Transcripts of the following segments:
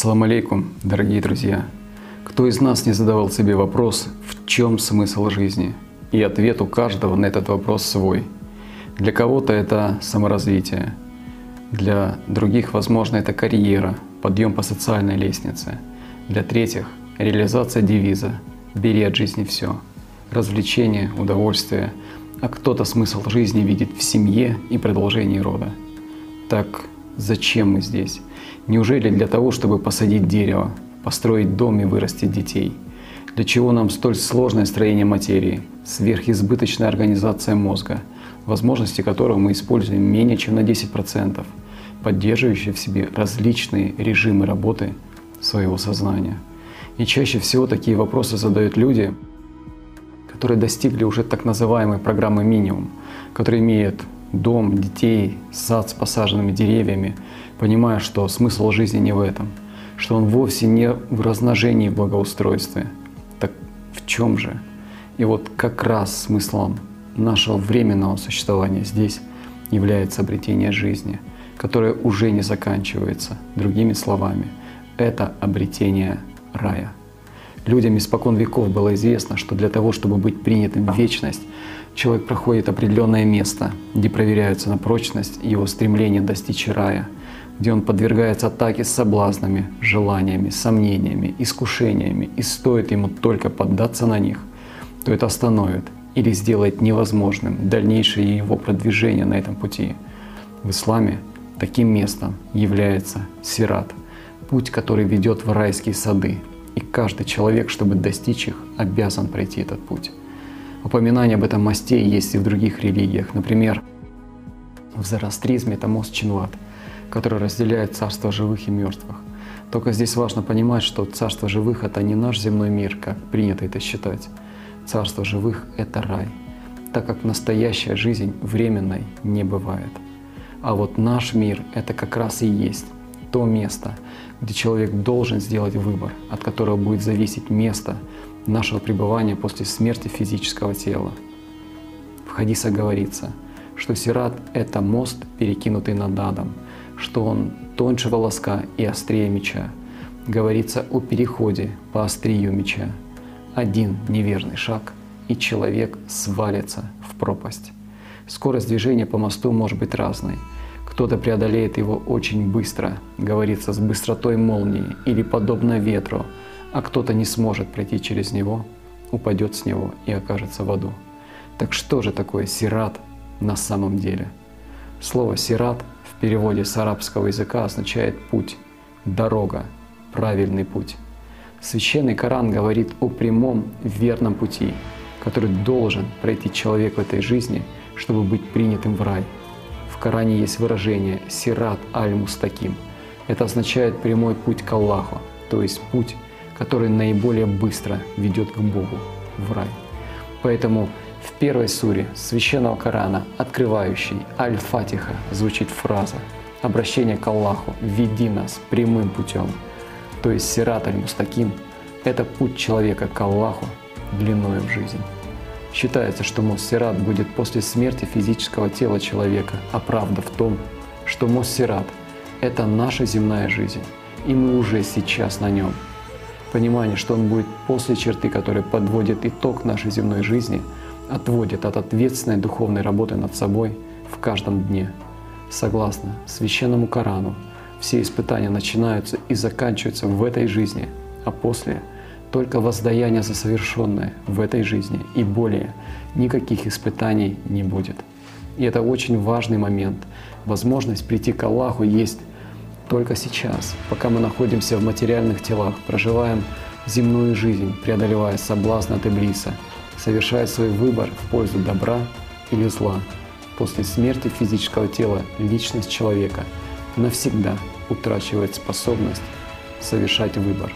Ассаламу алейкум, дорогие друзья. Кто из нас не задавал себе вопрос, в чем смысл жизни? И ответ у каждого на этот вопрос свой. Для кого-то это саморазвитие, для других, возможно, это карьера, подъем по социальной лестнице. Для третьих – реализация девиза «Бери от жизни все», развлечение, удовольствие, а кто-то смысл жизни видит в семье и продолжении рода. Так зачем мы здесь? Неужели для того, чтобы посадить дерево, построить дом и вырастить детей? Для чего нам столь сложное строение материи, сверхизбыточная организация мозга, возможности которого мы используем менее чем на 10%, поддерживающие в себе различные режимы работы своего сознания? И чаще всего такие вопросы задают люди, которые достигли уже так называемой программы минимум, которые имеют дом, детей, сад с посаженными деревьями, понимая, что смысл жизни не в этом, что он вовсе не в размножении и благоустройстве. Так в чем же? И вот как раз смыслом нашего временного существования здесь является обретение жизни, которое уже не заканчивается. Другими словами, это обретение рая. Людям испокон веков было известно, что для того, чтобы быть принятым в вечность, человек проходит определенное место, где проверяются на прочность его стремление достичь рая, где он подвергается атаке с соблазнами, желаниями, сомнениями, искушениями, и стоит ему только поддаться на них, то это остановит или сделает невозможным дальнейшее его продвижение на этом пути. В исламе таким местом является сират, путь, который ведет в райские сады, и каждый человек, чтобы достичь их, обязан пройти этот путь. Упоминание об этом мосте есть и в других религиях. Например, в зороастризме это мост Чинват, который разделяет царство живых и мертвых. Только здесь важно понимать, что царство живых — это не наш земной мир, как принято это считать. Царство живых — это рай, так как настоящая жизнь временной не бывает. А вот наш мир — это как раз и есть то место, где человек должен сделать выбор, от которого будет зависеть место нашего пребывания после смерти физического тела. В хадисах говорится, что сират — это мост, перекинутый над адом, что он тоньше волоска и острее меча. Говорится о переходе по острию меча. Один неверный шаг, и человек свалится в пропасть. Скорость движения по мосту может быть разной — кто-то преодолеет его очень быстро, говорится, с быстротой молнии или подобно ветру, а кто-то не сможет пройти через него, упадет с него и окажется в аду. Так что же такое сират на самом деле? Слово «сират» в переводе с арабского языка означает «путь», «дорога», «правильный путь». Священный Коран говорит о прямом верном пути, который должен пройти человек в этой жизни, чтобы быть принятым в рай – Коране есть выражение «сират аль-мустаким». Это означает прямой путь к Аллаху, то есть путь, который наиболее быстро ведет к Богу, в рай. Поэтому в первой суре Священного Корана, открывающей Аль-Фатиха, звучит фраза «Обращение к Аллаху, веди нас прямым путем». То есть Сират Аль-Мустаким – это путь человека к Аллаху длиною в жизнь. Считается, что Моссерат будет после смерти физического тела человека, а правда в том, что Моссерат – это наша земная жизнь, и мы уже сейчас на нем. Понимание, что он будет после черты, которая подводит итог нашей земной жизни, отводит от ответственной духовной работы над собой в каждом дне. Согласно Священному Корану, все испытания начинаются и заканчиваются в этой жизни, а после – только воздаяние за совершенное в этой жизни и более никаких испытаний не будет. И это очень важный момент. Возможность прийти к Аллаху есть только сейчас, пока мы находимся в материальных телах, проживаем земную жизнь, преодолевая соблазн от Иблиса, совершая свой выбор в пользу добра или зла. После смерти физического тела личность человека навсегда утрачивает способность совершать выбор.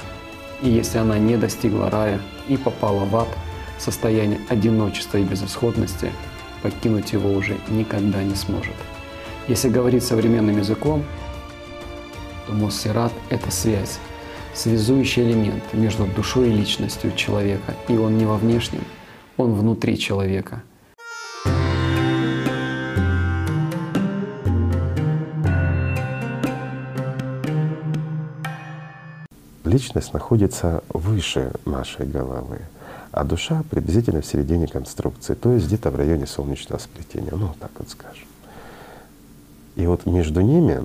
И если она не достигла рая и попала в ад, состояние одиночества и безысходности, покинуть его уже никогда не сможет. Если говорить современным языком, то Моссерат – это связь, связующий элемент между душой и личностью человека, и он не во внешнем, он внутри человека – личность находится выше нашей головы, а душа приблизительно в середине конструкции, то есть где-то в районе солнечного сплетения, ну так вот скажем. И вот между ними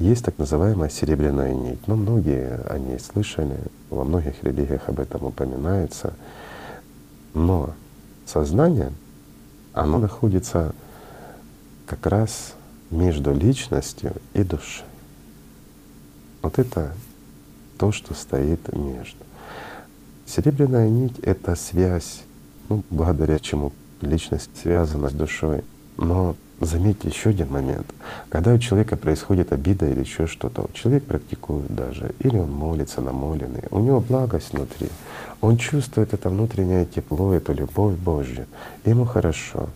есть так называемая серебряная нить. Но многие о ней слышали, во многих религиях об этом упоминается. Но сознание, оно находится как раз между личностью и душой. Вот это то, что стоит между. Серебряная нить — это связь, ну, благодаря чему личность связана с душой. Но заметьте еще один момент. Когда у человека происходит обида или еще что-то, человек практикует даже, или он молится намоленный, у него благость внутри, он чувствует это внутреннее тепло, эту любовь Божью, ему хорошо.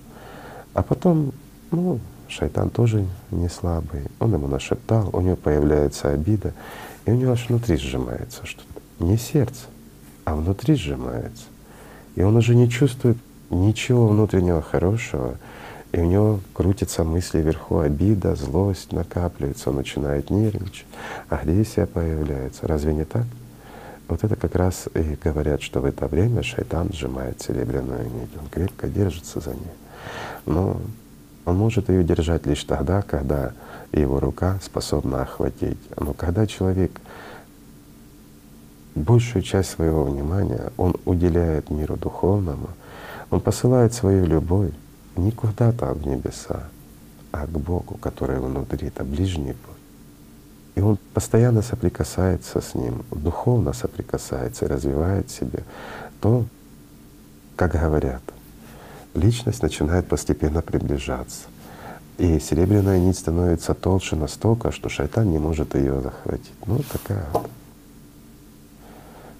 А потом, ну, шайтан тоже не слабый, он ему нашептал, у него появляется обида, и у него аж внутри сжимается что-то. Не сердце, а внутри сжимается. И он уже не чувствует ничего внутреннего хорошего, и у него крутятся мысли вверху, обида, злость накапливается, он начинает нервничать, агрессия появляется. Разве не так? Вот это как раз и говорят, что в это время шайтан сжимает серебряную нить, он крепко держится за ней. Но он может ее держать лишь тогда, когда его рука способна охватить. Но когда человек большую часть своего внимания он уделяет миру духовному, он посылает свою любовь, не куда-то в небеса, а к Богу, который внутри, это ближний путь. И он постоянно соприкасается с Ним, духовно соприкасается и развивает себе то, как говорят, личность начинает постепенно приближаться. И серебряная нить становится толще настолько, что шайтан не может ее захватить. Ну, такая вот.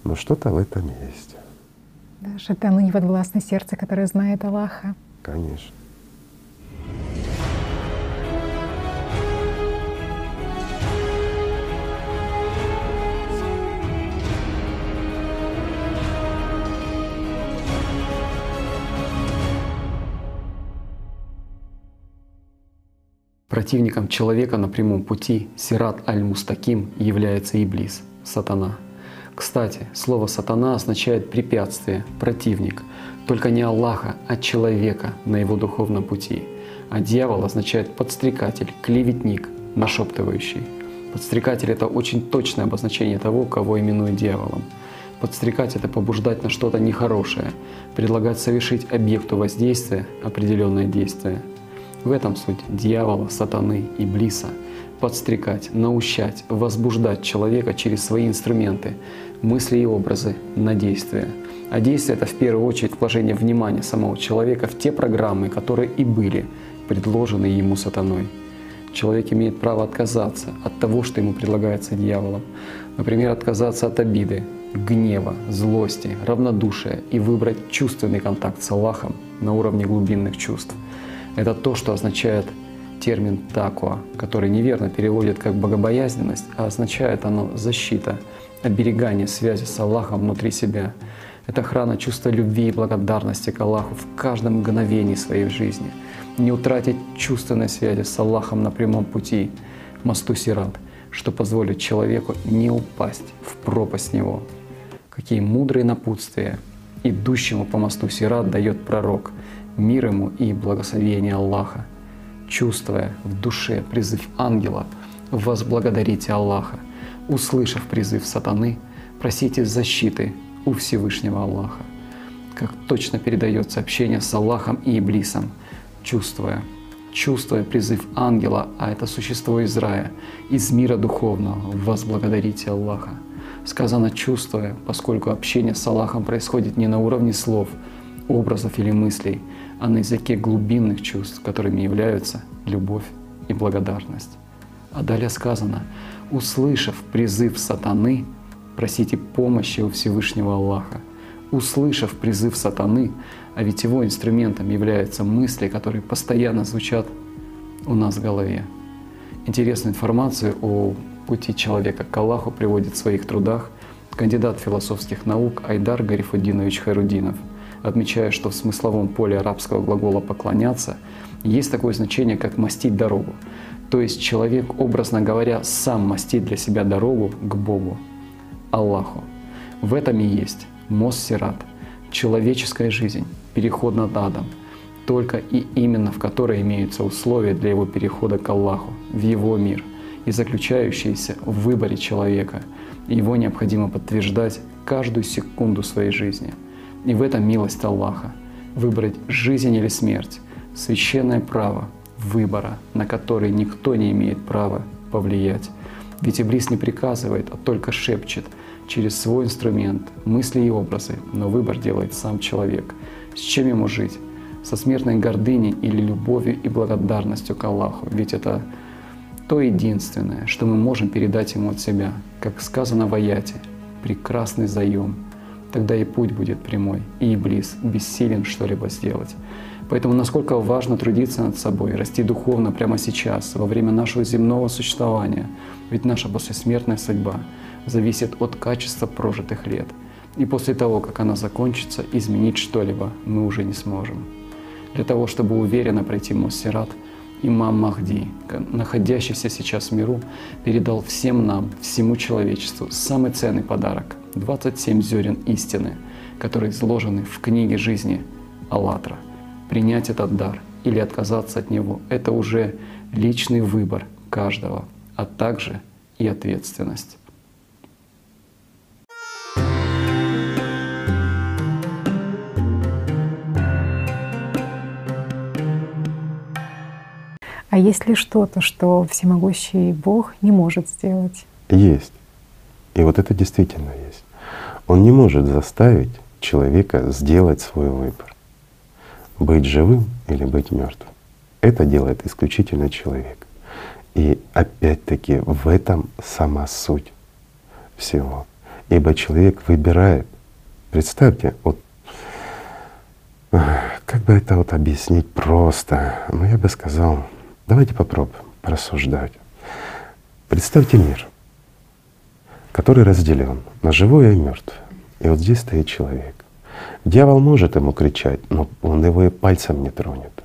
Но что-то в этом есть. Да, шайтану не подвластно сердце, которое знает Аллаха. Конечно. Противником человека на прямом пути Сират аль-Мустаким является Иблис, сатана. Кстати, слово «сатана» означает препятствие, противник, только не Аллаха, а человека на его духовном пути. А дьявол означает подстрекатель, клеветник, нашептывающий. Подстрекатель — это очень точное обозначение того, кого именуют дьяволом. Подстрекать — это побуждать на что-то нехорошее, предлагать совершить объекту воздействия определенное действие. В этом суть дьявола, сатаны и блиса — подстрекать, наущать, возбуждать человека через свои инструменты, мысли и образы на действие — а действие — это в первую очередь вложение внимания самого человека в те программы, которые и были предложены ему сатаной. Человек имеет право отказаться от того, что ему предлагается дьяволом. Например, отказаться от обиды, гнева, злости, равнодушия и выбрать чувственный контакт с Аллахом на уровне глубинных чувств. Это то, что означает термин «такуа», который неверно переводит как «богобоязненность», а означает оно «защита», оберегание связи с Аллахом внутри себя — это охрана чувства любви и благодарности к Аллаху в каждом мгновении своей жизни. Не утратить чувственной связи с Аллахом на прямом пути, мосту Сират, что позволит человеку не упасть в пропасть него. Какие мудрые напутствия идущему по мосту Сират дает пророк, мир ему и благословение Аллаха. Чувствуя в душе призыв ангела, возблагодарите Аллаха. Услышав призыв сатаны, просите защиты у Всевышнего Аллаха. Как точно передается общение с Аллахом и Иблисом, чувствуя, чувствуя призыв ангела, а это существо из рая, из мира духовного, возблагодарите Аллаха. Сказано чувствуя, поскольку общение с Аллахом происходит не на уровне слов, образов или мыслей, а на языке глубинных чувств, которыми являются любовь и благодарность. А далее сказано, услышав призыв сатаны, просите помощи у Всевышнего Аллаха. Услышав призыв сатаны, а ведь его инструментом являются мысли, которые постоянно звучат у нас в голове. Интересную информацию о пути человека к Аллаху приводит в своих трудах кандидат философских наук Айдар Гарифудинович Хайрудинов, отмечая, что в смысловом поле арабского глагола «поклоняться» есть такое значение, как «мастить дорогу». То есть человек, образно говоря, сам мастит для себя дорогу к Богу. Аллаху. В этом и есть мост Сират, человеческая жизнь, переход над адом, только и именно в которой имеются условия для его перехода к Аллаху, в его мир, и заключающиеся в выборе человека. Его необходимо подтверждать каждую секунду своей жизни. И в этом милость Аллаха — выбрать жизнь или смерть, священное право выбора, на который никто не имеет права повлиять. Ведь Иблис не приказывает, а только шепчет через свой инструмент, мысли и образы, но выбор делает сам человек. С чем ему жить? Со смертной гордыней или любовью и благодарностью к Аллаху? Ведь это то единственное, что мы можем передать ему от себя, как сказано в аяте, прекрасный заем. Тогда и путь будет прямой, и Иблис бессилен что-либо сделать. Поэтому насколько важно трудиться над собой, расти духовно прямо сейчас, во время нашего земного существования. Ведь наша послесмертная судьба зависит от качества прожитых лет. И после того, как она закончится, изменить что-либо мы уже не сможем. Для того, чтобы уверенно пройти Моссерат, имам Махди, находящийся сейчас в миру, передал всем нам, всему человечеству самый ценный подарок — 27 зерен истины, которые изложены в книге жизни «АЛЛАТРА» принять этот дар или отказаться от него — это уже личный выбор каждого, а также и ответственность. А есть ли что-то, что всемогущий Бог не может сделать? Есть. И вот это действительно есть. Он не может заставить человека сделать свой выбор быть живым или быть мертвым. Это делает исключительно человек. И опять-таки в этом сама суть всего. Ибо человек выбирает. Представьте, вот как бы это вот объяснить просто? Ну я бы сказал, давайте попробуем порассуждать. Представьте мир, который разделен на живое и мертвое. И вот здесь стоит человек. Дьявол может ему кричать, но он его и пальцем не тронет.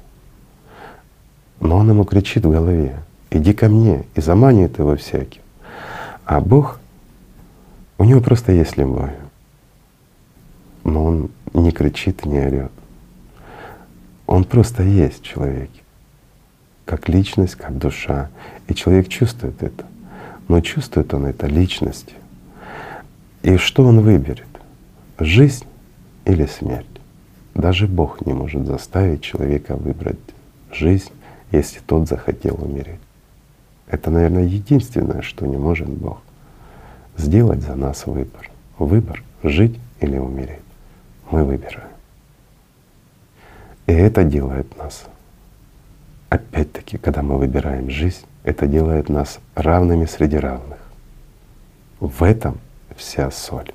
Но он ему кричит в голове, иди ко мне, и заманивает его всяким. А Бог, у него просто есть любовь. Но он не кричит не орет. Он просто есть в человеке, как личность, как душа. И человек чувствует это. Но чувствует он это личностью. И что он выберет? Жизнь или смерть. Даже Бог не может заставить человека выбрать жизнь, если тот захотел умереть. Это, наверное, единственное, что не может Бог сделать за нас выбор. Выбор — жить или умереть. Мы выбираем. И это делает нас, опять-таки, когда мы выбираем жизнь, это делает нас равными среди равных. В этом вся соль.